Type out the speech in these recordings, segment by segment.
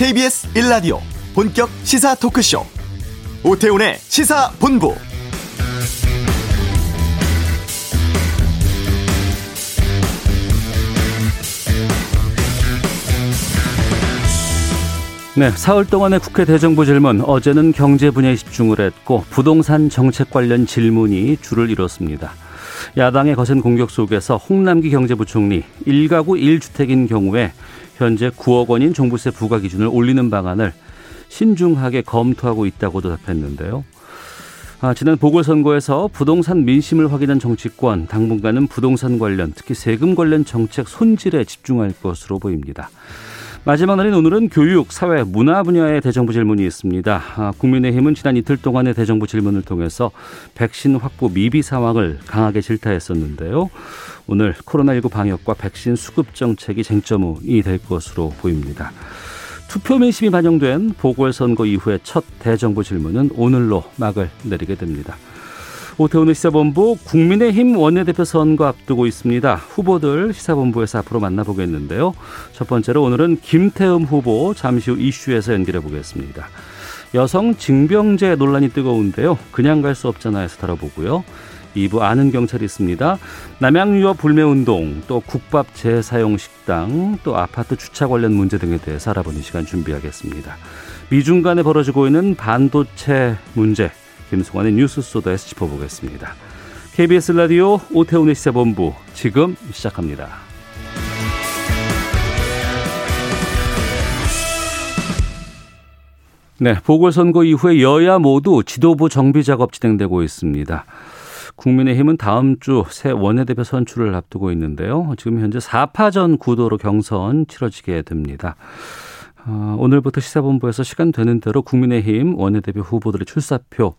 KBS 1라디오 본격 시사 토크쇼. 오태훈의 시사본부. 네, 사흘 동안의 국회 대정부 질문. 어제는 경제 분야에 집중을 했고 부동산 정책 관련 질문이 줄을 이뤘습니다. 야당의 거센 공격 속에서 홍남기 경제부총리 1가구 1주택인 경우에 현제 9억 원인 종부세 부과 기준을 올리는 방안을 신중하게 검토하고 있다고도 답했는데요. 아, 지난 보궐선거에서 부동산 민심을 확인한 정치권 당분간은 부동산 관련 특히 세금 관련 정책 손질에 집중할 것으로 보입니다. 마지막 날인 오늘은 교육, 사회, 문화 분야의 대정부 질문이 있습니다. 아, 국민의힘은 지난 이틀 동안의 대정부 질문을 통해서 백신 확보 미비 상황을 강하게 질타했었는데요. 오늘 코로나19 방역과 백신 수급 정책이 쟁점이 될 것으로 보입니다. 투표 민심이 반영된 보궐선거 이후의 첫 대정부 질문은 오늘로 막을 내리게 됩니다. 오태훈의 시사본부 국민의힘 원내대표 선거 앞두고 있습니다. 후보들 시사본부에서 앞으로 만나보겠는데요. 첫 번째로 오늘은 김태흠 후보 잠시 후 이슈에서 연결해 보겠습니다. 여성 징병제 논란이 뜨거운데요. 그냥 갈 수 없잖아에서 다뤄보고요. 2부 아는 경찰이 있습니다. 남양유업 불매운동, 또 국밥 재사용 식당, 또 아파트 주차 관련 문제 등에 대해서 알아보는 시간 준비하겠습니다. 미중 간에 벌어지고 있는 반도체 문제, 김승환의 뉴스 소다에서 짚어보겠습니다. KBS 라디오 오태훈의 시사본부 지금 시작합니다. 네, 보궐선거 이후에 여야 모두 지도부 정비 작업 진행되고 있습니다. 국민의힘은 다음 주 새 원내대표 선출을 앞두고 있는데요. 지금 현재 4파전 구도로 경선 치러지게 됩니다. 어, 오늘부터 시사본부에서 시간 되는 대로 국민의힘 원내대표 후보들의 출사표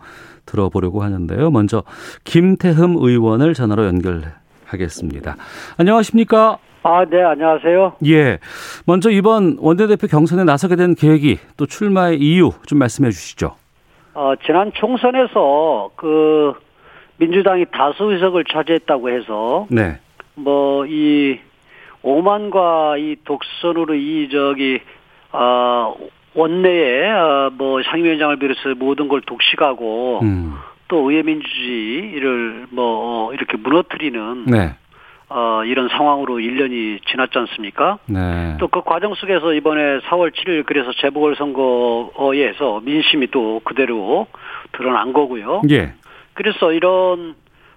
들어보려고 하는데요. 먼저 김태흠 의원을 전화로 연결하겠습니다. 안녕하십니까? 아, 네, 안녕하세요. 예. 먼저 이번 원내대표 경선에 나서게 된 계획이 또 출마의 이유 좀 말씀해 주시죠. 어, 지난 총선에서 그 민주당이 다수 의석을 차지했다고 해서 네. 뭐 이 오만과 이 독선으로 이 저기 어 원내에 어 뭐 상임위원장을 비롯해서 모든 걸 독식하고 음. 또 의회 민주주의를 뭐 이렇게 무너뜨리는 네. 어 이런 상황으로 1년이 지났지 않습니까? 네. 또 그 과정 속에서 이번에 4월 7일 그래서 재보궐선거에서 민심이 또 그대로 드러난 거고요. 예. 그래서 이런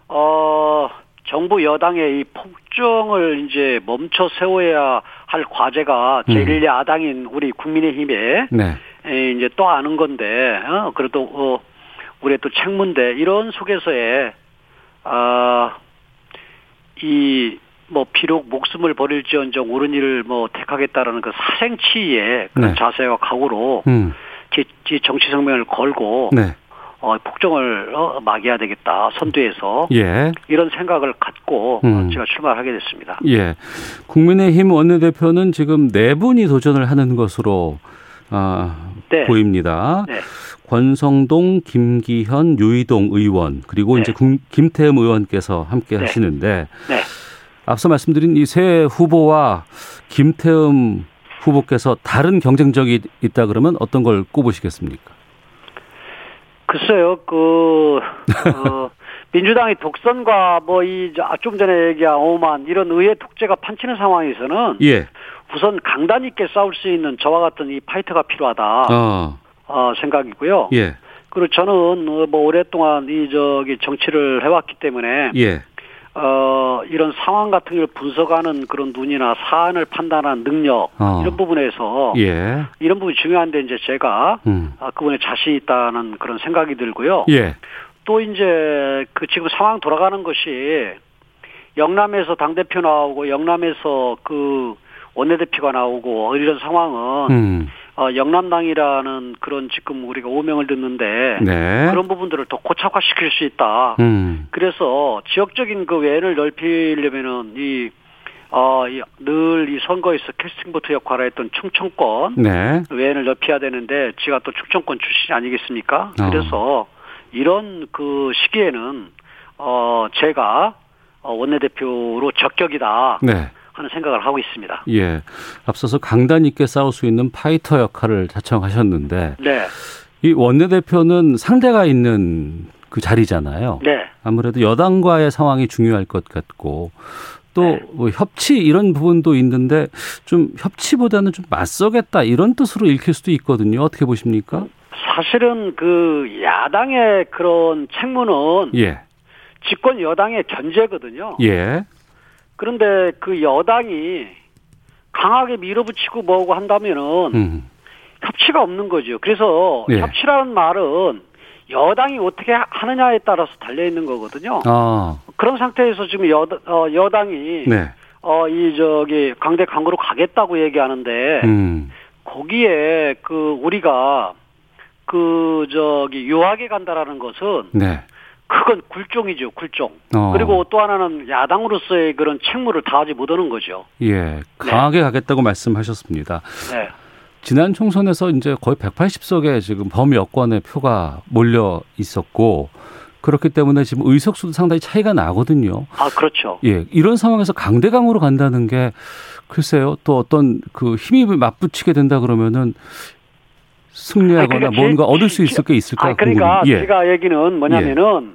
어 정부 여당의 이 폭정을 이제 멈춰 세워야 할 과제가 제1 야당인 우리 국민의힘에 네. 에, 이제 또 아는 건데 어 그래도 어 우리 또 책문데 이런 속에서의 아이 뭐 비록 목숨을 버릴지언정 옳은 일을 뭐 택하겠다라는 그 사생치의 그런 네. 자세와 각오로 음. 제, 제 정치 생명을 걸고 네. 어, 폭정을 어, 막아야 되겠다 선두에서 예. 이런 생각을 갖고 음. 어, 제가 출마를 하게 됐습니다. 예. 국민의힘 원내대표는 지금 네 분이 도전을 하는 것으로 아, 네. 보입니다. 네. 권성동, 김기현, 유이동 의원 그리고 네. 이제 금- 김태흠 의원께서 함께 네. 하시는데 네. 앞서 말씀드린 이 세 후보와 김태흠 후보께서 다른 경쟁력이 있다 그러면 어떤 걸 꼽으시겠습니까? 글쎄요, 그, 어, 민주당이 독선과 뭐 이 좀 전에 얘기한 오만 이런 의회 독재가 판치는 상황에서는 예. 우선 강단 있게 싸울 수 있는 저와 같은 이 파이터가 필요하다 어. 어, 생각이고요. 예. 그리고 저는 어, 뭐 오랫동안 이 저기 정치를 해왔기 때문에 예. 어, 이런 상황 같은 걸 분석하는 그런 눈이나 사안을 판단하는 능력 어. 이런 부분에서 예. 이런 부분이 중요한데 이제 제가 음. 아, 그분에 자신 있다는 그런 생각이 들고요. 예. 또 이제 그 지금 상황 돌아가는 것이 영남에서 당 대표 나오고 영남에서 그 원내대표가 나오고 이런 상황은 음. 어, 영남당이라는 그런 지금 우리가 오명을 듣는데 네. 그런 부분들을 더 고착화시킬 수 있다. 음. 그래서 지역적인 그 외연을 넓히려면은 이 어, 늘이 선거에서 캐스팅 보트 역할을 했던 충청권 네. 외연을 넓혀야 되는데 지가 또 충청권 출신이 아니겠습니까? 어. 그래서 이런 그 시기에는 어 제가 어, 원내대표로 적격이다. 네. 하는 생각을 하고 있습니다. 예. 앞서서 강단 있게 싸울 수 있는 파이터 역할을 자청하셨는데 네. 이 원내대표는 상대가 있는 그 자리잖아요. 네. 아무래도 여당과의 상황이 중요할 것 같고 또뭐 협치 이런 부분도 있는데 좀 협치보다는 좀 맞서겠다 이런 뜻으로 읽힐 수도 있거든요. 어떻게 보십니까? 사실은 그 야당의 그런 책무는 예. 집권 여당의 견제거든요. 예. 그런데 그 여당이 강하게 밀어붙이고 뭐고 한다면은 음. 협치가 없는 거죠. 그래서 예. 협치라는 말은 여당이 어떻게 하느냐에 따라서 달려 있는 거거든요. 아. 그런 상태에서 지금 여, 어, 여당이 네. 어, 이 저기 강대 강으로 가겠다고 얘기하는데 음. 거기에 그 우리가 그 저기 유하게 간다라는 것은 네. 그건 굴종이죠, 굴종. 어. 그리고 또 하나는 야당으로서의 그런 책무를 다하지 못하는 거죠. 예. 강하게 가겠다고 말씀하셨습니다. 네. 지난 총선에서 이제 거의 180석의 지금 범여권의 표가 몰려 있었고 그렇기 때문에 지금 의석수도 상당히 차이가 나거든요. 아, 그렇죠. 예, 이런 상황에서 강대강으로 간다는 게 글쎄요, 또 어떤 그 힘이 맞붙이게 된다 그러면은 승리하거나 아니, 뭔가 제- 얻을 수 제- 있을 게 있을까 아니, 그러니까 궁금해요. 예. 제가 얘기는 뭐냐면은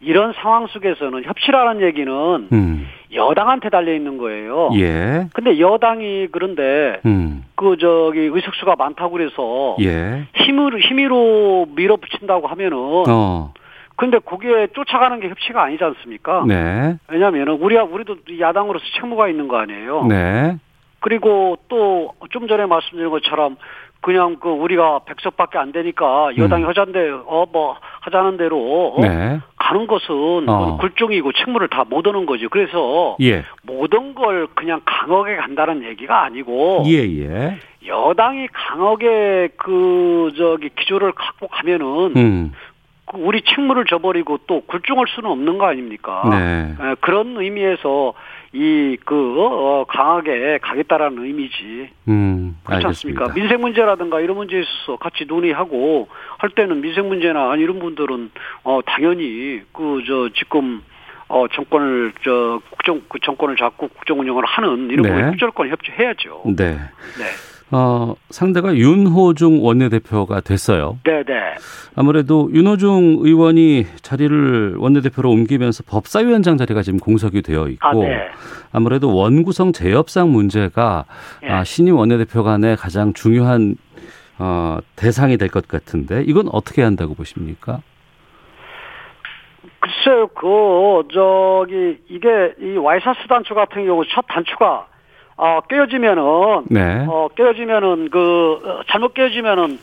이런 상황 속에서는 협치라는 얘기는 음. 여당한테 달려 있는 거예요. 예. 근데 여당이 그런데 음. 그 저기 의석수가 많다고 그래서 예. 힘으로 힘으로 밀어붙인다고 하면은 어. 근데 거기에 쫓아가는 게 협치가 아니지 않습니까? 네. 왜냐면은 우리가 우리도 야당으로서 책무가 있는 거 아니에요. 네. 그리고 또 좀 전에 말씀드린 것처럼 그냥 그 우리가 백석밖에 안 되니까 여당이 음. 하자는데 어 뭐 하자는 대로 어? 네. 가는 것은 어. 굴종이고 책무를 다 못 오는 거죠. 그래서 예. 모든 걸 그냥 강하게 간다는 얘기가 아니고 예, 예. 여당이 강하게 그 저기 기조를 갖고 가면은 음. 그 우리 책무를 져버리고 또 굴종할 수는 없는 거 아닙니까? 네. 에, 그런 의미에서 이그 어, 강하게 가겠다라는 의미지. 음. 그렇지 알겠습니다. 않습니까? 민생 문제라든가 이런 문제에 있어서 같이 논의하고 할 때는 민생 문제나 이런 분들은 어 당연히 그 저 지금 어 정권을 저 국정 그 정권을 잡고 국정 운영을 하는 이런 네. 부분에 협조권 협조해야죠. 네. 네. 어, 상대가 윤호중 원내대표가 됐어요. 네, 네. 아무래도 윤호중 의원이 자리를 원내대표로 옮기면서 법사위원장 자리가 지금 공석이 되어 있고 아, 네. 아무래도 원구성 재협상 문제가 예. 아, 신임 원내대표 간의 가장 중요한 어, 대상이 될 것 같은데 이건 어떻게 한다고 보십니까? 글쎄요, 그, 저기, 이게, 이 와이사스 단추 같은 경우 첫 단추가, 어, 깨어지면은, 네. 어, 깨어지면은, 그, 어, 잘못 깨어지면은,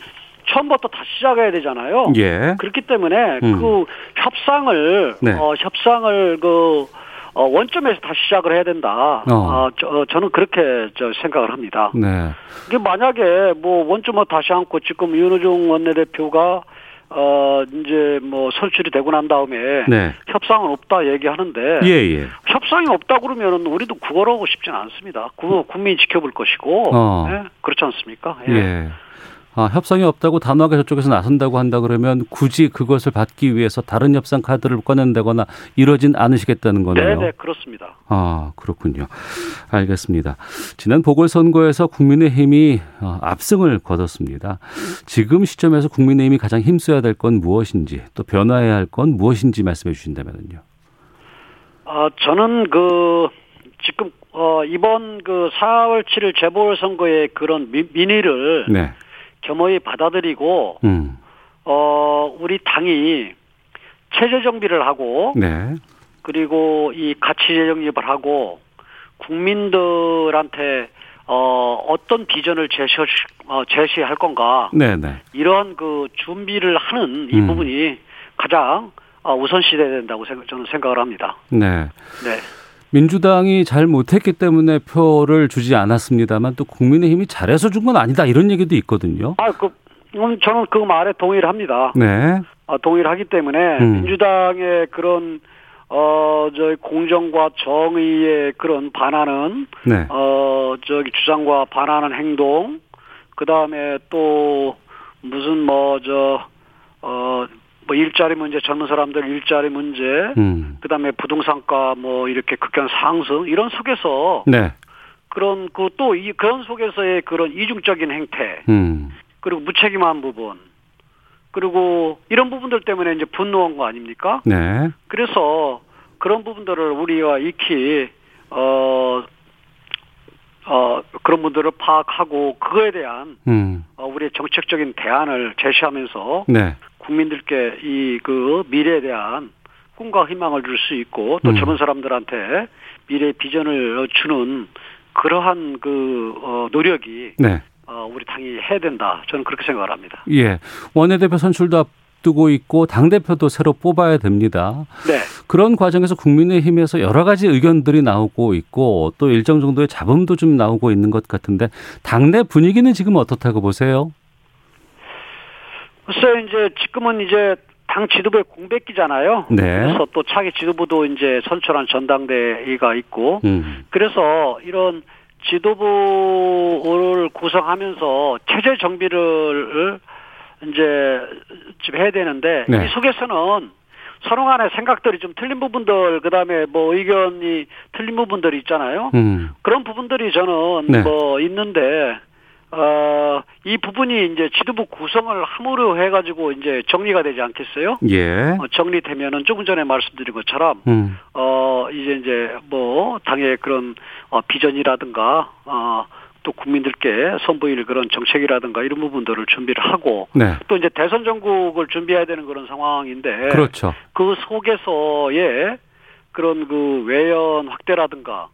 처음부터 다시 시작해야 되잖아요. 예. 그렇기 때문에, 음. 그, 협상을, 네. 어, 협상을, 그, 어, 원점에서 다시 시작을 해야 된다. 어. 어, 저, 어, 저는 그렇게, 저, 생각을 합니다. 네. 이게 만약에, 뭐, 원점을 다시 않고, 지금 윤호중 원내대표가, 어, 이제 뭐, 선출이 되고 난 다음에, 네. 협상은 없다 얘기하는데 예, 예. 협상이 없다 그러면은 우리도 구걸하고 싶지는 않습니다. 구 국민이 지켜볼 것이고 어. 예? 그렇지 않습니까? 예. 아, 협상이 없다고 단호하게 저쪽에서 나선다고 한다 그러면 굳이 그것을 받기 위해서 다른 협상 카드를 꺼낸다거나 이러진 않으시겠다는 거네요. 네네 그렇습니다. 아, 그렇군요. 알겠습니다. 지난 보궐선거에서 국민의힘이 어, 압승을 거뒀습니다. 지금 시점에서 국민의힘이 가장 힘써야 될 건 무엇인지 또 변화해야 할 건 무엇인지 말씀해 주신다면요. 아 저는 그 지금 어 이번 그 4월 7일 재보궐 선거의 그런 미, 민의를 네. 겸허히 받아들이고 음. 어 우리 당이 체제 정비를 하고 네. 그리고 이 가치 재정립을 하고 국민들한테 어 어떤 비전을 제시 어, 제시할 건가 네, 네. 이런 그 준비를 하는 이 음. 부분이 가장 어, 우선시 돼야 된다고 생각, 저는 생각을 합니다. 네. 네. 민주당이 잘 못했기 때문에 표를 주지 않았습니다만 또 국민의힘이 잘해서 준 건 아니다 이런 얘기도 있거든요. 아, 그, 음, 저는 그 말에 동의를 합니다. 네. 어, 동의를 하기 때문에 음. 민주당의 그런 어, 저 공정과 정의의 그런 반하는 네. 어, 저기 주장과 반하는 행동, 그 다음에 또 무슨 뭐 저 어, 뭐 일자리 문제, 젊은 사람들 일자리 문제, 음. 그다음에 부동산가 뭐 이렇게 극한 상승 이런 속에서 네. 그런 그 또 이 그런 속에서의 그런 이중적인 행태, 음. 그리고 무책임한 부분, 그리고 이런 부분들 때문에 이제 분노한 거 아닙니까? 네. 그래서 그런 부분들을 우리가 익히 어, 어, 그런 분들을 파악하고 그거에 대한 음. 어, 우리의 정책적인 대안을 제시하면서 네. 국민들께 이 그 미래에 대한 꿈과 희망을 줄 수 있고 또 음. 젊은 사람들한테 미래 비전을 주는 그러한 그 어, 노력이 네. 어, 우리 당이 해야 된다. 저는 그렇게 생각을 합니다. 예. 원내대표 선출도 앞두고 있고 당 대표도 새로 뽑아야 됩니다. 네. 그런 과정에서 국민의힘에서 여러 가지 의견들이 나오고 있고 또 일정 정도의 잡음도 좀 나오고 있는 것 같은데 당내 분위기는 지금 어떻다고 보세요? 글쎄 이제 지금은 이제 당 지도부의 공백기잖아요. 네. 그래서 또 차기 지도부도 이제 선출한 전당대회가 있고, 음. 그래서 이런 지도부를 구성하면서 체제 정비를 이제 좀 해야 되는데 네. 이 속에서는 서로 간의 생각들이 좀 틀린 부분들 그다음에 뭐 의견이 틀린 부분들이 있잖아요. 음. 그런 부분들이 저는 네. 뭐 있는데 어, 이 부분이 이제 지도부 구성을 함으로 해가지고 이제 정리가 되지 않겠어요? 예. 어, 정리되면은 조금 전에 말씀드린 것처럼, 음. 어, 이제 이제 뭐, 당의 그런, 어, 비전이라든가, 어, 또 국민들께 선보일 그런 정책이라든가 이런 부분들을 준비를 하고 네. 또 이제 대선 전국을 준비해야 되는 그런 상황인데 그렇죠. 그 속에서의 그런 그 외연 확대라든가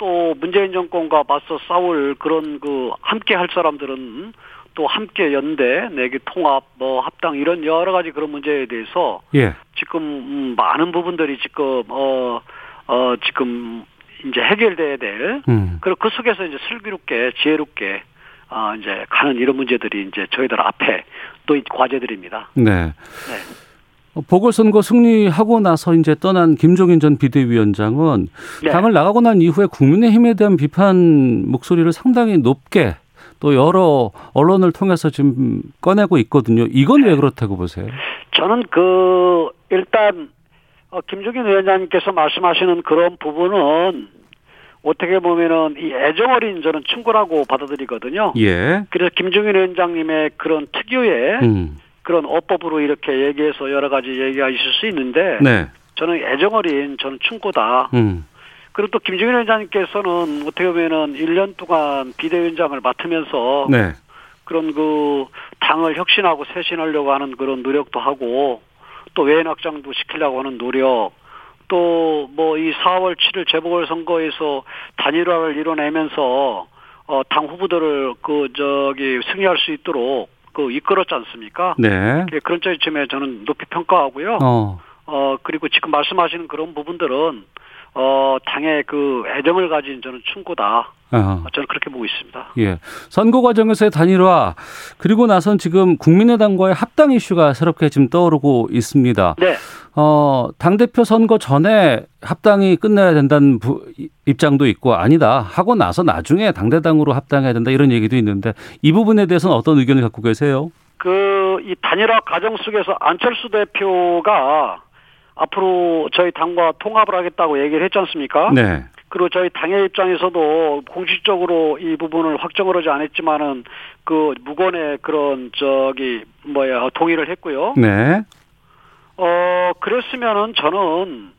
또 문재인 정권과 맞서 싸울 그런 그 함께 할 사람들은 또 함께 연대, 내기 통합, 뭐 합당 이런 여러 가지 그런 문제에 대해서 예. 지금 음, 많은 부분들이 지금 어, 어 지금 이제 해결돼야 될 음. 그리고 그 속에서 이제 슬기롭게 지혜롭게 어 이제 가는 이런 문제들이 이제 저희들 앞에 또 과제들입니다. 네. 네. 보궐선거 승리하고 나서 이제 떠난 김종인 전 비대위원장은 네. 당을 나가고 난 이후에 국민의힘에 대한 비판 목소리를 상당히 높게 또 여러 언론을 통해서 지금 꺼내고 있거든요. 이건 왜 그렇다고 보세요? 저는 그 일단 어, 김종인 위원장님께서 말씀하시는 그런 부분은 어떻게 보면은 이 애정어린 저는 충고라고 받아들이거든요. 예. 그래서 김종인 위원장님의 그런 특유의 음. 그런 어법으로 이렇게 얘기해서 여러 가지 얘기가 있을 수 있는데 네. 저는 애정어린 저는 충고다. 음. 그리고 또 김종인 위원장님께서는 어떻게 보면은 1년 동안 비대위원장을 맡으면서 네. 그런 그 당을 혁신하고 쇄신하려고 하는 그런 노력도 하고 또 외연 확장도 시키려고 하는 노력 또 뭐 이 4월 7일 재보궐 선거에서 단일화를 이뤄내면서 어, 당 후보들을 그 저기 승리할 수 있도록 그 이끌었지 않습니까? 네. 그런 점에 저는 높이 평가하고요. 어. 어 그리고 지금 말씀하시는 그런 부분들은 어 당의 그 애정을 가진 저는 충고다. 어. 저는 그렇게 보고 있습니다. 예. 선거 과정에서의 단일화 그리고 나선 지금 국민의당과의 합당 이슈가 새롭게 지금 떠오르고 있습니다. 네. 어, 당 대표 선거 전에 합당이 끝나야 된다는 부, 입장도 있고 아니다 하고 나서 나중에 당대당으로 합당해야 된다 이런 얘기도 있는데 이 부분에 대해서는 어떤 의견을 갖고 계세요? 그 이 단일화 과정 속에서 안철수 대표가 앞으로 저희 당과 통합을 하겠다고 얘기를 했지 않습니까? 네. 그리고 저희 당의 입장에서도 공식적으로 이 부분을 확정을 하지 않았지만은 그 무건의 그런 저기 뭐야 동의를 했고요. 네. 어 그랬으면은 저는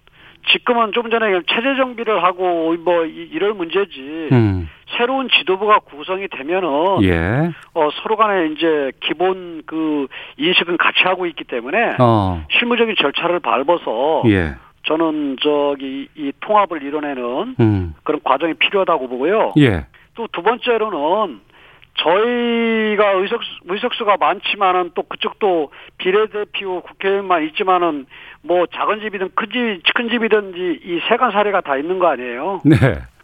지금은 좀 전에 체제 정비를 하고 뭐 이럴 문제지. 음. 새로운 지도부가 구성이 되면은 예. 어 서로 간에 이제 기본 그 인식은 같이 하고 있기 때문에 어. 실무적인 절차를 밟아서 예. 저는 저기 이 통합을 이뤄내는 음. 그런 과정이 필요하다고 보고요. 예. 또 두 번째로는 저희가 의석 의석수가 많지만은 또 그쪽도 비례대표 국회의원만 있지만은 뭐 작은 집이든 큰 집 큰 집이든지 이 세간 사례가 다 있는 거 아니에요. 네.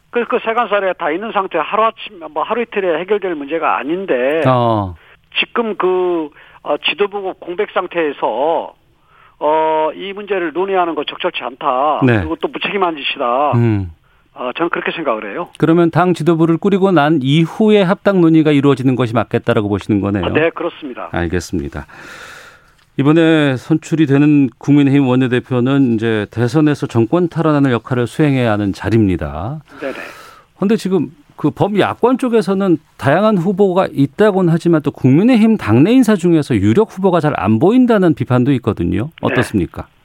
그래서 그 세간 사례가 다 있는 상태 하루 아침 뭐 하루 이틀에 해결될 문제가 아닌데 어. 지금 그 어, 지도부 공백 상태에서 어, 이 문제를 논의하는 거 적절치 않다. 네. 그리고 또 무책임한 짓이다. 음. 어, 저는 그렇게 생각을 해요. 그러면 당 지도부를 꾸리고 난 이후에 합당 논의가 이루어지는 것이 맞겠다라고 보시는 거네요. 아, 네, 그렇습니다. 알겠습니다. 이번에 선출이 되는 국민의힘 원내대표는 이제 대선에서 정권 탈환하는 역할을 수행해야 하는 자리입니다. 네네. 그런데 지금 그 범야권 쪽에서는 다양한 후보가 있다고는 하지만 또 국민의힘 당내 인사 중에서 유력 후보가 잘 안 보인다는 비판도 있거든요. 어떻습니까? 네.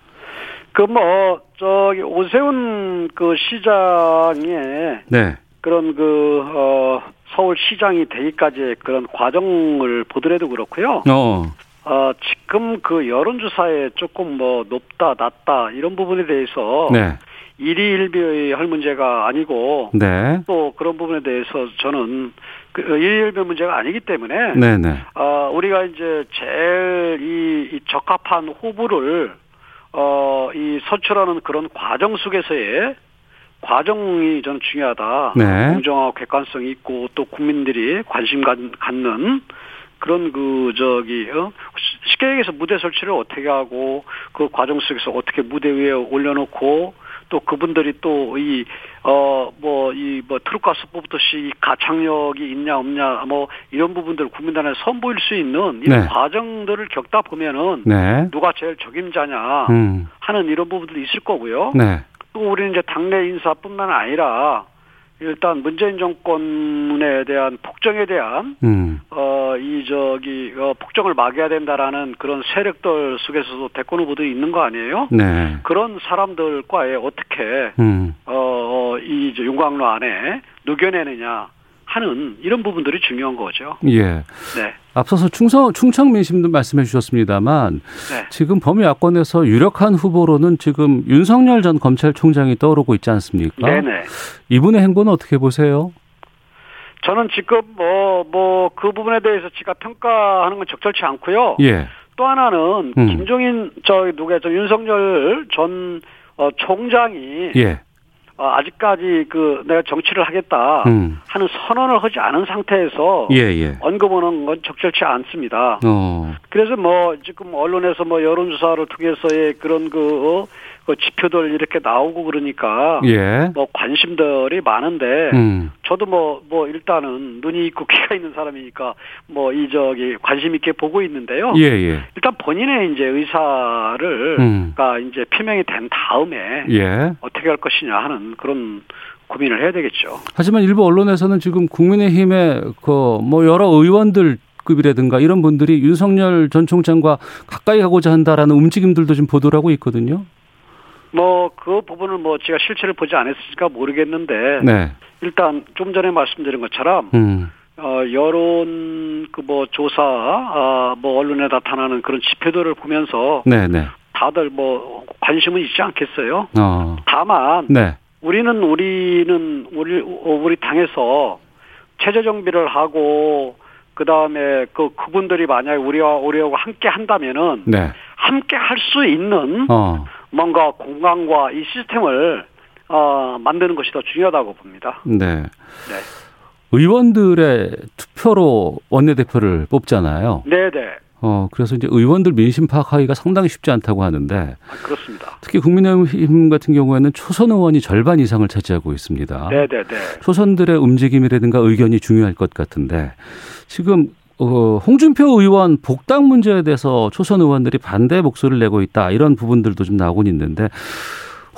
그 뭐 저기 오세훈 그 시장의 네. 그런 그 어, 서울 시장이 되기까지의 그런 과정을 보더라도 그렇고요. 어. 어, 지금 그 여론조사에 조금 뭐 높다, 낮다, 이런 부분에 대해서. 네. 일희일비할 문제가 아니고. 네. 또 그런 부분에 대해서 저는 그 일일비 문제가 아니기 때문에. 네네. 네. 어, 우리가 이제 제일 이, 이 적합한 후보를, 어, 이 선출하는 그런 과정 속에서의 과정이 저는 중요하다. 네. 공정하고 객관성이 있고 또 국민들이 관심 갖는 그런 그 저기 어? 쉽게 얘기해서 무대 설치를 어떻게 하고 그 과정 속에서 어떻게 무대 위에 올려놓고 또 그분들이 또 이 어 뭐 이뭐 트롯 가수법부터시 가창력이 있냐 없냐 뭐 이런 부분들 국민단에 선보일 수 있는 이런 네. 과정들을 겪다 보면은 네. 누가 제일 적임자냐 음. 하는 이런 부분들이 있을 거고요. 네. 또 우리는 이제 당내 인사뿐만 아니라 일단 문재인 정권에 대한 폭정에 대한 음. 어 이 저기 어, 폭정을 막아야 된다라는 그런 세력들 속에서도 대권 후보도 있는 거 아니에요? 네. 그런 사람들과의 어떻게 음. 어이 어, 용광로 안에 녹여내느냐 하는 이런 부분들이 중요한 거죠. 예. 네. 앞서서 충성, 충청 민심도 말씀해 주셨습니다만 네. 지금 범위 야권에서 유력한 후보로는 지금 윤석열 전 검찰총장이 떠오르고 있지 않습니까? 네네. 이분의 행보는 어떻게 보세요? 저는 지금 뭐 뭐 그 부분에 대해서 제가 평가하는 건 적절치 않고요. 예. 또 하나는 음. 김종인 저 누가 저 윤석열 전 어, 총장이 예. 어, 아직까지 그 내가 정치를 하겠다 음. 하는 선언을 하지 않은 상태에서 예, 예. 언급하는 건 적절치 않습니다. 어. 그래서 뭐 지금 언론에서 뭐 여론조사를 통해서의 그런 그 어, 그 지표들 이렇게 나오고 그러니까 예. 뭐 관심들이 많은데 음. 저도 뭐뭐 뭐 일단은 눈이 있고 귀가 있는 사람이니까 뭐 이 저기 관심 있게 보고 있는데요. 예, 예. 일단 본인의 이제 의사를 음. 가 이제 표명이 된 다음에 예. 어떻게 할 것이냐 하는 그런 고민을 해야 되겠죠. 하지만 일부 언론에서는 지금 국민의힘의 그 뭐 여러 의원들 급이라든가 이런 분들이 윤석열 전 총장과 가까이 가고자 한다라는 움직임들도 좀 보도를 하고 있거든요. 뭐 그 부분을 뭐 제가 실체를 보지 않았으니까 모르겠는데 네. 일단 좀 전에 말씀드린 것처럼 음. 어 여론 그 뭐 조사 아 뭐 언론에 나타나는 그런 지표들을 보면서 네네. 네. 다들 뭐 관심은 있지 않겠어요. 어. 다만 네. 우리는 우리는 우리 우리 당에서 체제 정비를 하고 그 다음에 그 그분들이 만약에 우리와 우리하고 함께 한다면은 네. 함께 할 수 있는 어. 뭔가 공간과 이 시스템을 어, 만드는 것이 더 중요하다고 봅니다. 네. 네. 의원들의 투표로 원내대표를 뽑잖아요. 네네. 네. 어, 그래서 이제 의원들 민심 파악하기가 상당히 쉽지 않다고 하는데. 아, 그렇습니다. 특히 국민의힘 같은 경우에는 초선 의원이 절반 이상을 차지하고 있습니다. 네네네. 네, 네. 초선들의 움직임이라든가 의견이 중요할 것 같은데 지금 어, 홍준표 의원 복당 문제에 대해서 초선 의원들이 반대 목소리를 내고 있다 이런 부분들도 좀 나오고 있는데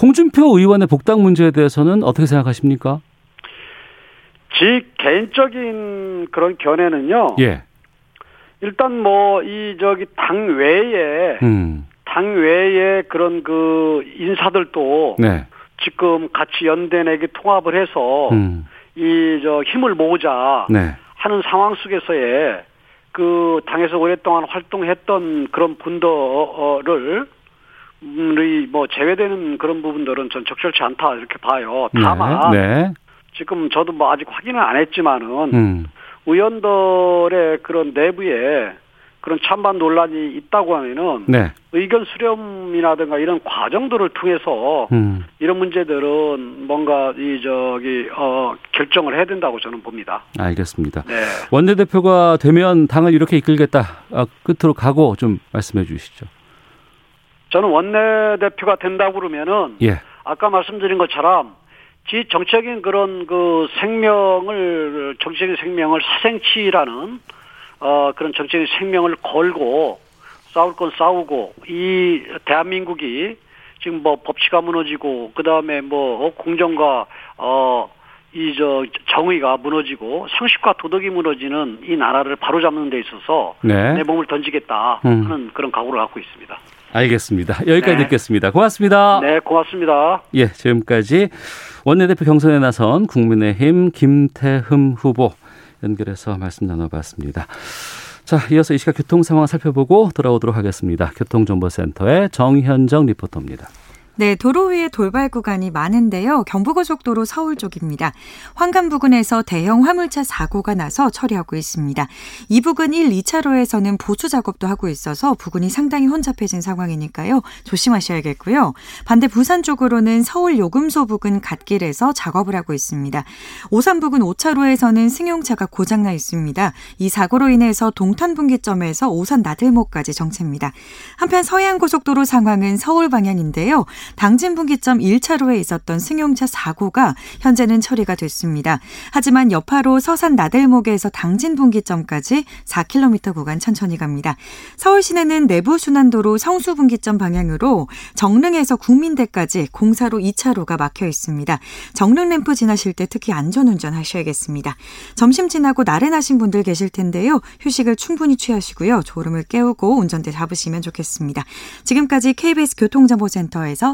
홍준표 의원의 복당 문제에 대해서는 어떻게 생각하십니까? 제 개인적인 그런 견해는요. 예. 일단 뭐 이 저기 당 외에 음. 당 외에 그런 그 인사들도 네. 지금 같이 연대내기 통합을 해서 음. 이저 힘을 모으자 네. 하는 상황 속에서의 그 당에서 오랫동안 활동했던 그런 분들을 뭐 제외되는 그런 부분들은 전 적절치 않다 이렇게 봐요. 네, 다만 네, 네. 지금 저도 뭐 아직 확인은 안 했지만은 음. 의원들의 그런 내부에 그런 찬반 논란이 있다고 하면은 네. 의견 수렴이라든가 이런 과정들을 통해서 음. 이런 문제들은 뭔가 이 저기 어 결정을 해야 된다고 저는 봅니다. 알겠습니다. 네. 원내대표가 되면 당을 이렇게 이끌겠다. 아, 끝으로 가고 좀 말씀해 주시죠. 저는 원내대표가 된다고 그러면은 예. 아까 말씀드린 것처럼 지 정책인 그런 그 생명을 정책인 생명을 사생치라는 어, 그런 정치적인 생명을 걸고 싸울 건 싸우고 이 대한민국이 지금 뭐 법치가 무너지고 그 다음에 뭐 어, 공정과 어 이 저 정의가 무너지고 상식과 도덕이 무너지는 이 나라를 바로잡는 데 있어서 네. 내 몸을 던지겠다 음. 하는 그런 각오를 갖고 있습니다. 알겠습니다. 여기까지 네. 듣겠습니다. 고맙습니다. 네, 고맙습니다. 예, 지금까지 원내대표 경선에 나선 국민의힘 김태흠 후보 연결해서 말씀 나눠봤습니다. 자, 이어서 이 시각 교통 상황 살펴보고 돌아오도록 하겠습니다. 교통정보센터의 정현정 리포터입니다. 네, 도로 위에 돌발 구간이 많은데요. 경부고속도로 서울 쪽입니다. 황간 부근에서 대형 화물차 사고가 나서 처리하고 있습니다. 이 부근 1, 2차로에서는 보수 작업도 하고 있어서 부근이 상당히 혼잡해진 상황이니까요. 조심하셔야겠고요. 반대 부산 쪽으로는 서울 요금소 부근 갓길에서 작업을 하고 있습니다. 오산 부근 5차로에서는 승용차가 고장나 있습니다. 이 사고로 인해서 동탄 분기점에서 오산 나들목까지 정체입니다. 한편 서해안 고속도로 상황은 서울 방향인데요. 당진 분기점 1차로에 있었던 승용차 사고가 현재는 처리가 됐습니다. 하지만 여파로 서산 나들목에서 당진 분기점까지 4km 구간 천천히 갑니다. 서울 시내는 내부 순환도로 성수 분기점 방향으로 정릉에서 국민대까지 공사로 2차로가 막혀 있습니다. 정릉 램프 지나실 때 특히 안전 운전 하셔야겠습니다. 점심 지나고 나른하신 분들 계실 텐데요. 휴식을 충분히 취하시고요. 졸음을 깨우고 운전대 잡으시면 좋겠습니다. 지금까지 KBS 교통정보센터에서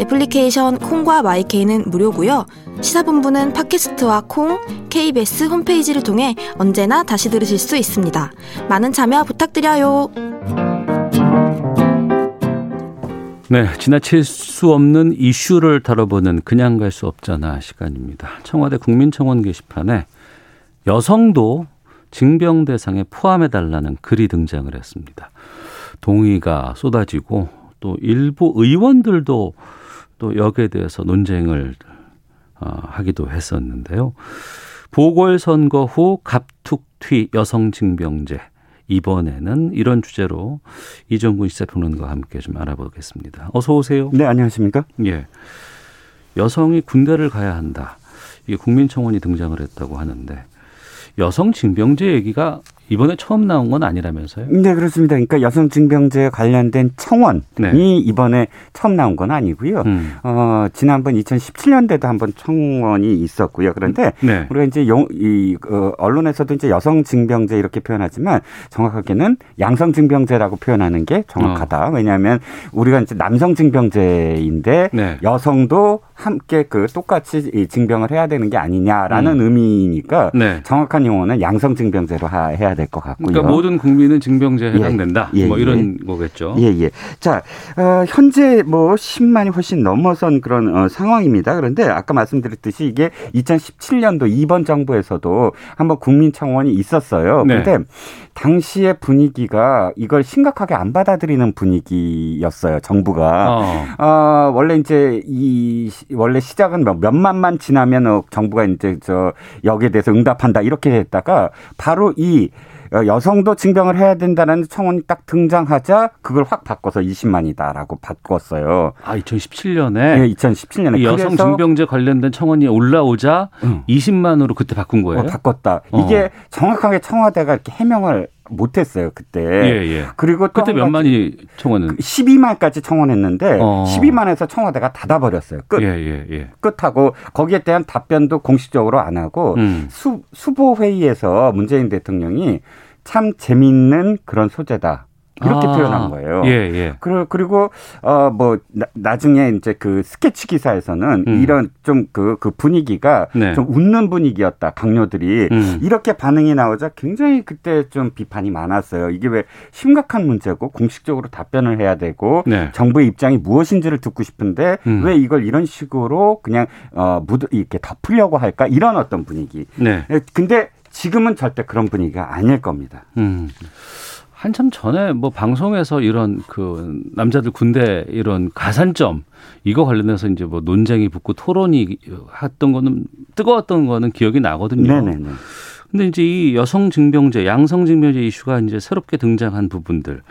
애플리케이션 콩과 마이케이는 무료고요. 시사본부는 팟캐스트와 콩, KBS 홈페이지를 통해 언제나 다시 들으실 수 있습니다. 많은 참여 부탁드려요. 네, 지나칠 수 없는 이슈를 다뤄보는 그냥 갈 수 없잖아 시간입니다. 청와대 국민청원 게시판에 여성도 징병 대상에 포함해 달라는 글이 등장을 했습니다. 동의가 쏟아지고 또 일부 의원들도 또 여기에 대해서 논쟁을 어, 하기도 했었는데요. 보궐선거 후 갑툭튀 여성징병제 이번에는 이런 주제로 이정근 시사평론가와 함께 좀 알아보겠습니다. 어서 오세요. 네, 안녕하십니까? 예. 여성이 군대를 가야 한다. 이게 국민청원이 등장을 했다고 하는데 여성 징병제 얘기가 이번에 처음 나온 건 아니라면서요? 네, 그렇습니다. 그러니까 여성 징병제에 관련된 청원이 네. 이번에 처음 나온 건 아니고요. 음. 어, 지난번 2017년대도 한번 청원이 있었고요. 그런데 네. 우리가 이제 용, 이, 어, 언론에서도 이제 여성 징병제 이렇게 표현하지만 정확하게는 양성 징병제라고 표현하는 게 정확하다. 왜냐하면 우리가 이제 남성 징병제인데 네. 여성도 함께 그 똑같이 이 징병을 해야 되는 게 아니냐라는 의미니까 네. 정확한 용어는 양성 징병제로 하- 해야 될 것 같고요. 그러니까 모든 국민은 징병제에 해당된다. 예, 뭐 예. 이런 거겠죠. 예, 예. 자, 어, 현재 뭐 10만이 훨씬 넘어선 그런 어, 상황입니다. 그런데 아까 말씀드렸듯이 이게 2017년도 이번 정부에서도 한번 국민 청원이 있었어요. 네. 그런데 당시의 분위기가 이걸 심각하게 안 받아들이는 분위기였어요. 정부가. 어. 어, 원래 이제 이 시- 원래 시작은 몇, 몇만만 지나면 어, 정부가 이제 저 여기에 대해서 응답한다 이렇게 했다가 바로 이 어, 여성도 징병을 해야 된다는 청원이 딱 등장하자 그걸 확 바꿔서 20만이다라고 바꿨어요. 아, 2017년에 예, 2017년에 이 여성 징병제 관련된 청원이 올라오자 응. 20만으로 그때 바꾼 거예요. 어, 바꿨다. 어. 이게 정확하게 청와대가 이렇게 해명을 못했어요 그때. 예, 예. 그리고 또 그때 한몇 만이 청원은 12만까지 청원했는데 어. 12만에서 청와대가 닫아버렸어요. 끝. 예, 예, 예. 끝하고 거기에 대한 답변도 공식적으로 안 하고 음. 수, 수보 회의에서 문재인 대통령이 참 재밌는 그런 소재다 이렇게 아, 표현한 거예요. 예, 예. 그리고 그리고 어뭐 나중에 이제 그 스케치 기사에서는 음. 이런 좀그그 분위기가 네. 좀 웃는 분위기였다 강요들이 음. 이렇게 반응이 나오자 굉장히 그때 좀 비판이 많았어요. 이게 왜 심각한 문제고 공식적으로 답변을 해야 되고 네. 정부의 입장이 무엇인지를 듣고 싶은데 음. 왜 이걸 이런 식으로 그냥 어 묻, 이렇게 덮으려고 할까 이런 어떤 분위기. 네. 예, 근데 지금은 절대 그런 분위기가 아닐 겁니다. 음. 한참 전에 뭐 방송에서 이런 그 남자들 군대 이런 가산점 이거 관련해서 이제 뭐 논쟁이 붙고 토론이 했던 거는 뜨거웠던 거는 기억이 나거든요. 네네네. 근데 이제 이 여성 징병제, 양성 징병제 이슈가 이제 새롭게 등장한 부분들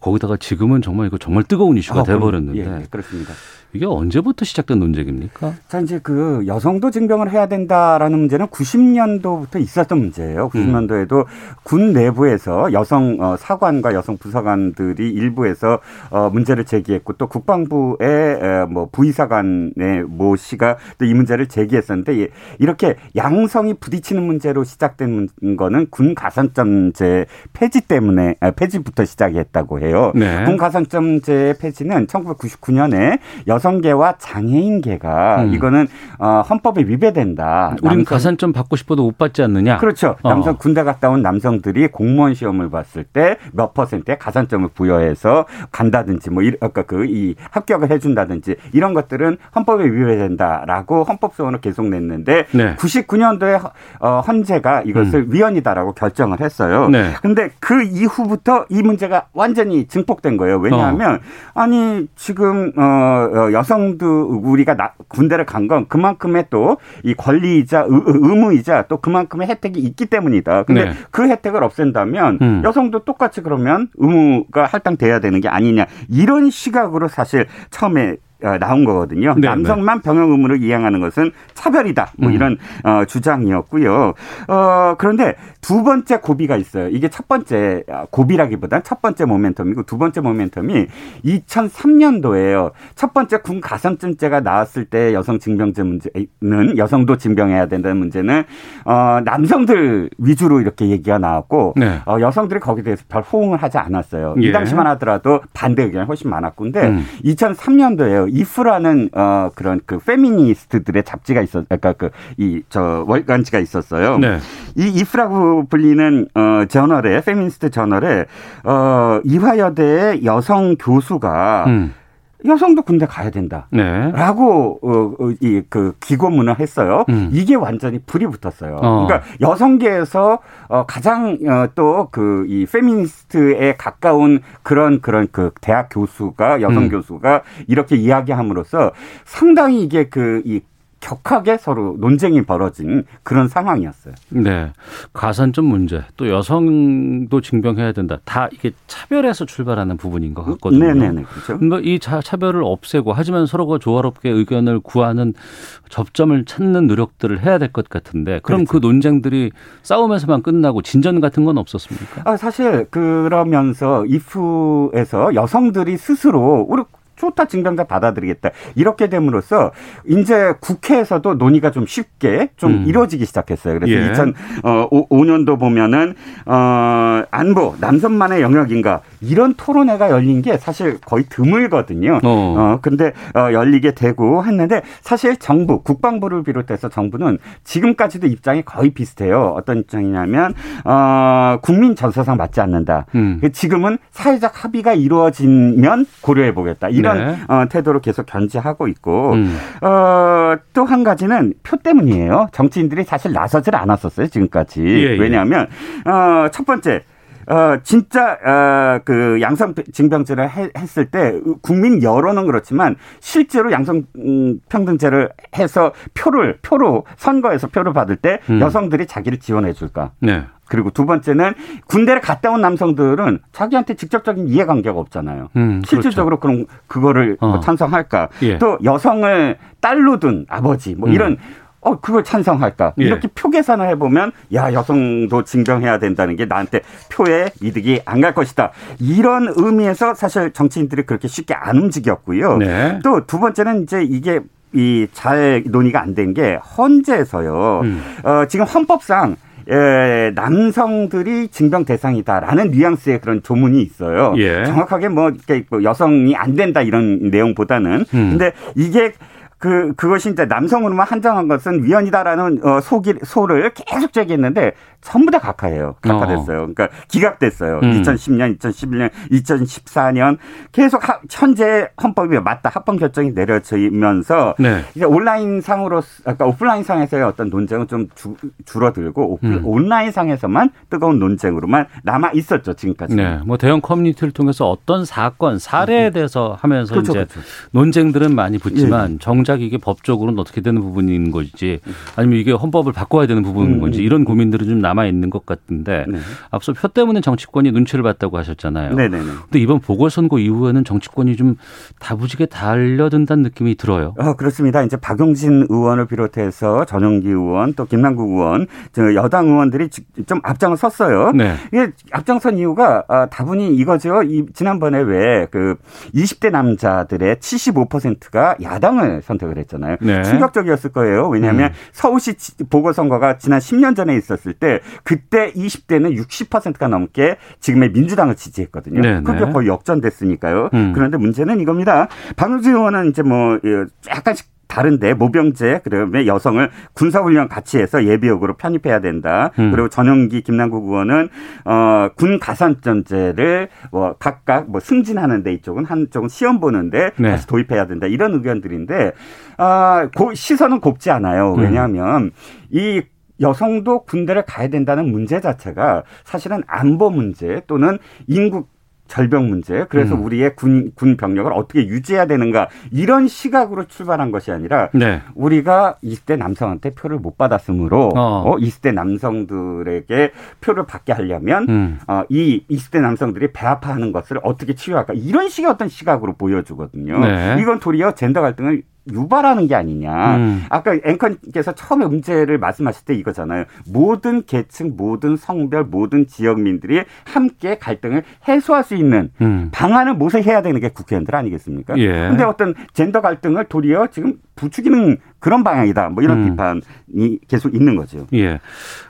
거기다가 지금은 정말 이거 정말 뜨거운 이슈가 아, 돼버렸는데. 예, 그렇습니다. 이게 언제부터 시작된 논쟁입니까? 자, 이제 그 여성도 징병을 해야 된다라는 문제는 90년도부터 있었던 문제예요. 90년도에도 음. 군 내부에서 여성 어, 사관과 여성 부사관들이 일부에서 어, 문제를 제기했고 또 국방부의 뭐 부의사관의 모 씨가 또 이 문제를 제기했었는데 이렇게 양성이 부딪히는 문제로 시작된 거는 군 가산점제 폐지 때문에 아, 폐지부터 시작했다고 해요. 네. 군 가산점제 폐지는 1999년에 여 여성계와 장애인계가 음. 이거는 어, 헌법에 위배된다. 우리는 가산점 받고 싶어도 못 받지 않느냐? 그렇죠. 어. 남성 군대 갔다 온 남성들이 공무원 시험을 봤을 때 몇 퍼센트의 가산점을 부여해서 간다든지 뭐 아까 그 이 합격을 해준다든지 이런 것들은 헌법에 위배된다라고 헌법소원을 계속 냈는데 네. 99년도에 어, 헌재가 이것을 음. 위헌이다라고 결정을 했어요. 네. 근데 그 이후부터 이 문제가 완전히 증폭된 거예요. 왜냐하면 어. 아니 지금 어 여성도 우리가 나, 군대를 간 건 그만큼의 또 이 권리이자 의, 의무이자 또 그만큼의 혜택이 있기 때문이다. 근데 네. 그 혜택을 없앤다면 음. 여성도 똑같이 그러면 의무가 할당돼야 되는 게 아니냐 이런 시각으로 사실 처음에 어, 나온 거거든요. 네, 남성만 네. 병역 의무를 이행하는 것은 차별이다. 뭐 음. 이런 어, 주장이었고요. 어, 그런데 두 번째 고비가 있어요. 이게 첫 번째 아, 고비라기보단 첫 번째 모멘텀이고 두 번째 모멘텀이 2003년도에요. 첫 번째 군 가산점제가 나왔을 때 여성 징병제 문제는 여성도 징병해야 된다는 문제는 어, 남성들 위주로 이렇게 얘기가 나왔고 네. 어, 여성들이 거기에 대해서 별 호응을 하지 않았어요. 예. 이 당시만 하더라도 반대 의견이 훨씬 많았고 근데 음. 2003년도에요. 이프라는 어 그런 그 페미니스트들의 잡지가 있었 그러니까 그 이 저 월간지가 있었어요. 네. 이 이프라고 불리는 어 저널에 페미니스트 저널에 어 이화여대의 여성 교수가 음. 여성도 군대 가야 된다. 네. 라고, 어, 어, 이, 그, 기고문을 했어요. 음. 이게 완전히 불이 붙었어요. 어. 그러니까 여성계에서, 어, 가장, 어, 또 그, 이, 페미니스트에 가까운 그런, 그런 그, 대학 교수가, 여성 음. 교수가 이렇게 이야기함으로써 상당히 이게 그, 이, 격하게 서로 논쟁이 벌어진 그런 상황이었어요. 네. 가산점 문제, 또 여성도 징병해야 된다. 다 이게 차별에서 출발하는 부분인 것 같거든요. 네네네. 그렇죠. 이 차별을 없애고 하지만 서로가 조화롭게 의견을 구하는 접점을 찾는 노력들을 해야 될 것 같은데 그럼 그렇죠. 그 논쟁들이 싸움에서만 끝나고 진전 같은 건 없었습니까? 아, 사실 그러면서 이프에서 여성들이 스스로 우리 좋다 징병자 받아들이겠다 이렇게 됨으로써 이제 국회에서도 논의가 좀 쉽게 좀 음. 이루어지기 시작했어요. 그래서 예. 2005년도 보면은 어 안보 남성만의 영역인가 이런 토론회가 열린 게 사실 거의 드물거든요. 어, 어 근데 어, 열리게 되고 했는데 사실 정부 국방부를 비롯해서 정부는 지금까지도 입장이 거의 비슷해요. 어떤 입장이냐면 어 국민 전사상 맞지 않는다. 음. 지금은 사회적 합의가 이루어지면 고려해 보겠다. 이런 이런 네. 어, 태도로 계속 견지하고 있고 음. 어, 또 한 가지는 표 때문이에요. 정치인들이 사실 나서질 않았었어요 지금까지. 예, 예. 왜냐하면 어, 첫 번째 어, 진짜, 어, 그 양성 징병제를 해, 했을 때 국민 여론은 그렇지만 실제로 양성 음, 평등제를 해서 표를, 표로, 선거에서 표를 받을 때 음. 여성들이 자기를 지원해 줄까? 네. 그리고 두 번째는 군대를 갔다 온 남성들은 자기한테 직접적인 이해관계가 없잖아요. 음, 그렇죠. 실질적으로 그럼 그거를 어. 찬성할까? 예. 또 여성을 딸로 둔 아버지 뭐 음. 이런 어 그걸 찬성할까? 예. 이렇게 표 계산을 해보면 야 여성도 징병해야 된다는 게 나한테 표에 이득이 안 갈 것이다. 이런 의미에서 사실 정치인들이 그렇게 쉽게 안 움직였고요. 네. 또두 번째는 이제 이게 이 잘 논의가 안 된 게 헌재에서요. 음. 어, 지금 헌법상 예, 남성들이 징병 대상이다라는 뉘앙스의 그런 조문이 있어요. 예. 정확하게 뭐, 뭐 여성이 안 된다 이런 내용보다는. 음. 근데 이게 그 그것이 이제 남성으로만 한정한 것은 위헌이다라는 어 소기 소를 계속 제기했는데 전부 다 각하예요. 각하됐어요. 그러니까 기각됐어요. 음. 2010년, 2011년, 2014년 계속 하, 현재 헌법이 맞다 합헌 결정이 내려지면서 네. 이제 온라인 상으로 아까 오프라인 상에서의 어떤 논쟁은 좀 주, 줄어들고 오프, 음. 온라인 상에서만 뜨거운 논쟁으로만 남아 있었죠 지금까지. 네, 뭐 대형 커뮤니티를 통해서 어떤 사건 사례에 음. 대해서 하면서 그렇죠, 이제 그렇죠. 논쟁들은 많이 붙지만 예. 정작 이게 법적으로는 어떻게 되는 부분인 건지 아니면 이게 헌법을 바꿔야 되는 부분인 음. 건지 이런 고민들은 좀 남아 있는 것 같은데 네. 앞서 표 때문에 정치권이 눈치를 봤다고 하셨잖아요. 네네네. 근데 이번 보궐선거 이후에는 정치권이 좀 다부지게 달려든다는 느낌이 들어요. 어, 그렇습니다. 이제 박용진 의원을 비롯해서 전용기 의원 또 김남국 의원 여당 의원들이 좀 앞장을 섰어요. 네. 이게 앞장선 이유가 아, 다분히 이거죠. 이 지난번에 왜 그 20대 남자들의 75%가 야당을 선 택을 했잖아요. 네. 충격적이었을 거예요. 왜냐하면 음. 서울시 보궐선거가 지난 10년 전에 있었을 때 그때 20대는 60%가 넘게 지금의 민주당을 지지했거든요. 네, 그게 네. 거의 역전됐으니까요. 음. 그런데 문제는 이겁니다. 박용진 의원은 이제 뭐 예, 약간씩 다른데 모병제 그다음에 여성을 군사훈련 같이 해서 예비역으로 편입해야 된다. 음. 그리고 전용기 김남국 의원은 어 군 가산점제를 뭐 각각 뭐 승진하는데 이쪽은 한쪽은 시험 보는데 네. 다시 도입해야 된다. 이런 의견들인데 아 시선은 곱지 않아요. 음. 왜냐하면 음. 이 여성도 군대를 가야 된다는 문제 자체가 사실은 안보 문제 또는 인구 절병 문제, 그래서 음. 우리의 군, 군 병력을 어떻게 유지해야 되는가, 이런 시각으로 출발한 것이 아니라, 네. 우리가 20대 남성한테 표를 못 받았으므로, 어. 어 20대 남성들에게 표를 받게 하려면, 음. 어, 이 20대 남성들이 배아파하는 것을 어떻게 치유할까, 이런 식의 어떤 시각으로 보여주거든요. 네. 이건 도리어 젠더 갈등을 유발하는 게 아니냐. 음. 아까 앵커님께서 처음에 문제를 말씀하실 때 이거잖아요. 모든 계층, 모든 성별, 모든 지역민들이 함께 갈등을 해소할 수 있는 음. 방안을 모색해야 되는 게 국회의원들 아니겠습니까? 예. 근데 어떤 젠더 갈등을 도리어 지금 부추기는 그런 방향이다. 뭐 이런 음. 비판이 계속 있는 거죠. 예.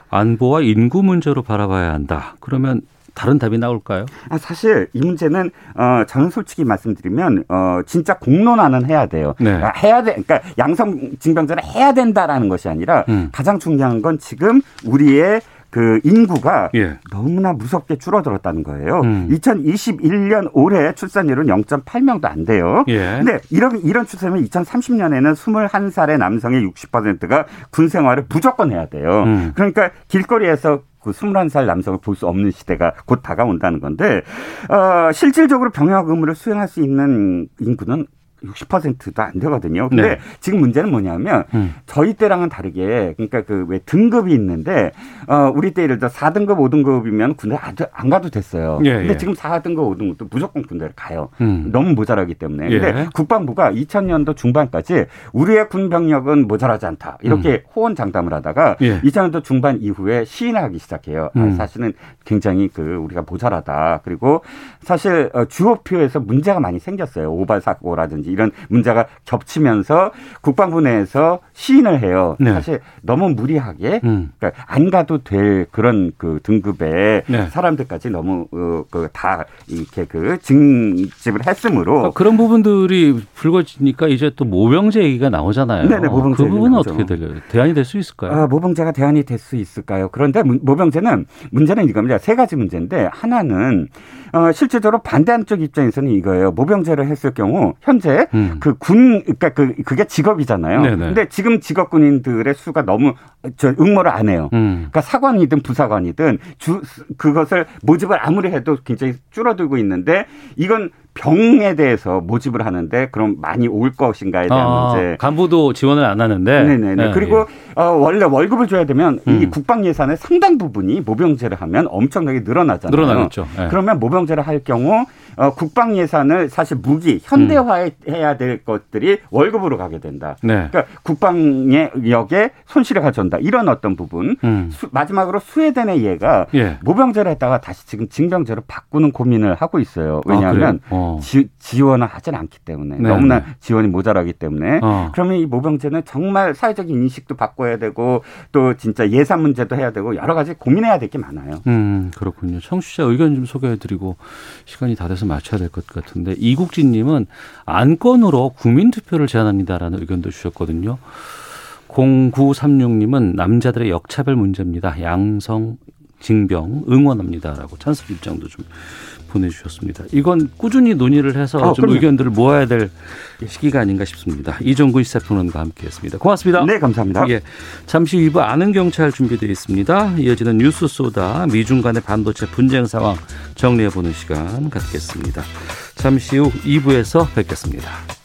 안보와 인구 문제로 바라봐야 한다. 그러면 다른 답이 나올까요? 아, 사실 이 문제는 어, 저는 솔직히 말씀드리면 어, 진짜 공론화는 해야 돼요. 네. 아, 해야 돼. 그러니까 양성 징병제를 해야 된다라는 것이 아니라 음. 가장 중요한 건 지금 우리의 그 인구가 예. 너무나 무섭게 줄어들었다는 거예요. 음. 2021년 올해 출산율은 0.8명도 안 돼요. 예. 근데 이런 이런 추세면 2030년에는 21살의 남성의 60%가 군 생활을 무조건 해야 돼요. 음. 그러니까 길거리에서 그 21살 남성을 볼 수 없는 시대가 곧 다가온다는 건데, 어, 실질적으로 병역 의무를 수행할 수 있는 인구는 60%도 안 되거든요. 근데 네. 지금 문제는 뭐냐면 음. 저희 때랑은 다르게 그러니까 그 왜 등급이 있는데 어 우리 때 예를 들어 4등급, 5등급이면 군대 안 가도 됐어요. 예, 근데 예. 지금 4등급, 5등급도 무조건 군대를 가요. 음. 너무 모자라기 때문에. 예. 근데 국방부가 2000년도 중반까지 우리의 군 병력은 모자라지 않다. 이렇게 음. 호언장담을 하다가 예. 2000년도 중반 이후에 시인하기 시작해요. 아, 음. 사실은 굉장히 그 우리가 모자라다. 그리고 사실 어, 주호표에서 문제가 많이 생겼어요. 오발 사고라든지 이런 문제가 겹치면서 국방부 내에서 시인을 해요. 네. 사실 너무 무리하게 음. 그러니까 안 가도 될 그런 그 등급의 네. 사람들까지 너무 어, 그다 이렇게 그 증집을 했으므로 어, 그런 부분들이 불거지니까 이제 또 모병제 얘기가 나오잖아요. 네네 모병제 그 부분은 나오죠. 어떻게 될까요? 대안이 될 수 있을까요? 아, 모병제가 대안이 될 수 있을까요? 그런데 모병제는 문제는 이겁니다. 세 가지 문제인데 하나는 어, 실제적으로 반대하는 쪽 입장에서는 이거예요. 모병제를 했을 경우 현재 음. 그군 그러니까 그 그게 직업이잖아요. 네네. 근데 지금 직업군인들의 수가 너무 저 응모를 안 해요. 음. 그러니까 사관이든 부사관이든 주 그것을 모집을 아무리 해도 굉장히 줄어들고 있는데 이건 병에 대해서 모집을 하는데 그럼 많이 올 것인가에 대한 아, 문제. 간부도 지원을 안 하는데. 네네네. 네, 그리고 예. 어, 원래 월급을 줘야 되면 음. 이 국방 예산의 상당 부분이 모병제를 하면 엄청나게 늘어나잖아요. 늘어나겠죠. 네. 그러면 모병제를 할 경우 어, 국방 예산을 사실 무기 현대화해야 될 것들이 월급으로 가게 된다. 네. 그러니까 국방의 역에 손실을 가져온다. 이런 어떤 부분. 음. 수, 마지막으로 스웨덴의 예가 예. 모병제를 했다가 다시 지금 징병제로 바꾸는 고민을 하고 있어요. 왜냐하면 아, 어. 지, 지원을 하진 않기 때문에 네. 너무나 지원이 모자라기 때문에 어. 그러면 이 모병제는 정말 사회적인 인식도 바꿔야 되고 또 진짜 예산 문제도 해야 되고 여러 가지 고민해야 될 게 많아요. 음 그렇군요. 청취자 의견 좀 소개해드리고 시간이 다 돼서 맞춰야 될 것 같은데 이국진님은 안건으로 국민투표를 제안합니다라는 의견도 주셨거든요. 0936님은 남자들의 역차별 문제입니다. 양성 징병 응원합니다라고 찬스 입장도 좀 보내주셨습니다. 이건 꾸준히 논의를 해서 어, 좀 그럼요. 의견들을 모아야 될 시기가 아닌가 싶습니다. 이종근 시사평론가 함께했습니다. 고맙습니다. 네, 감사합니다. 예, 잠시 2부 아는 경찰 준비되어 있습니다. 이어지는 뉴스 소다 미중 간의 반도체 분쟁 상황 정리해 보는 시간 갖겠습니다. 잠시 후 2부에서 뵙겠습니다.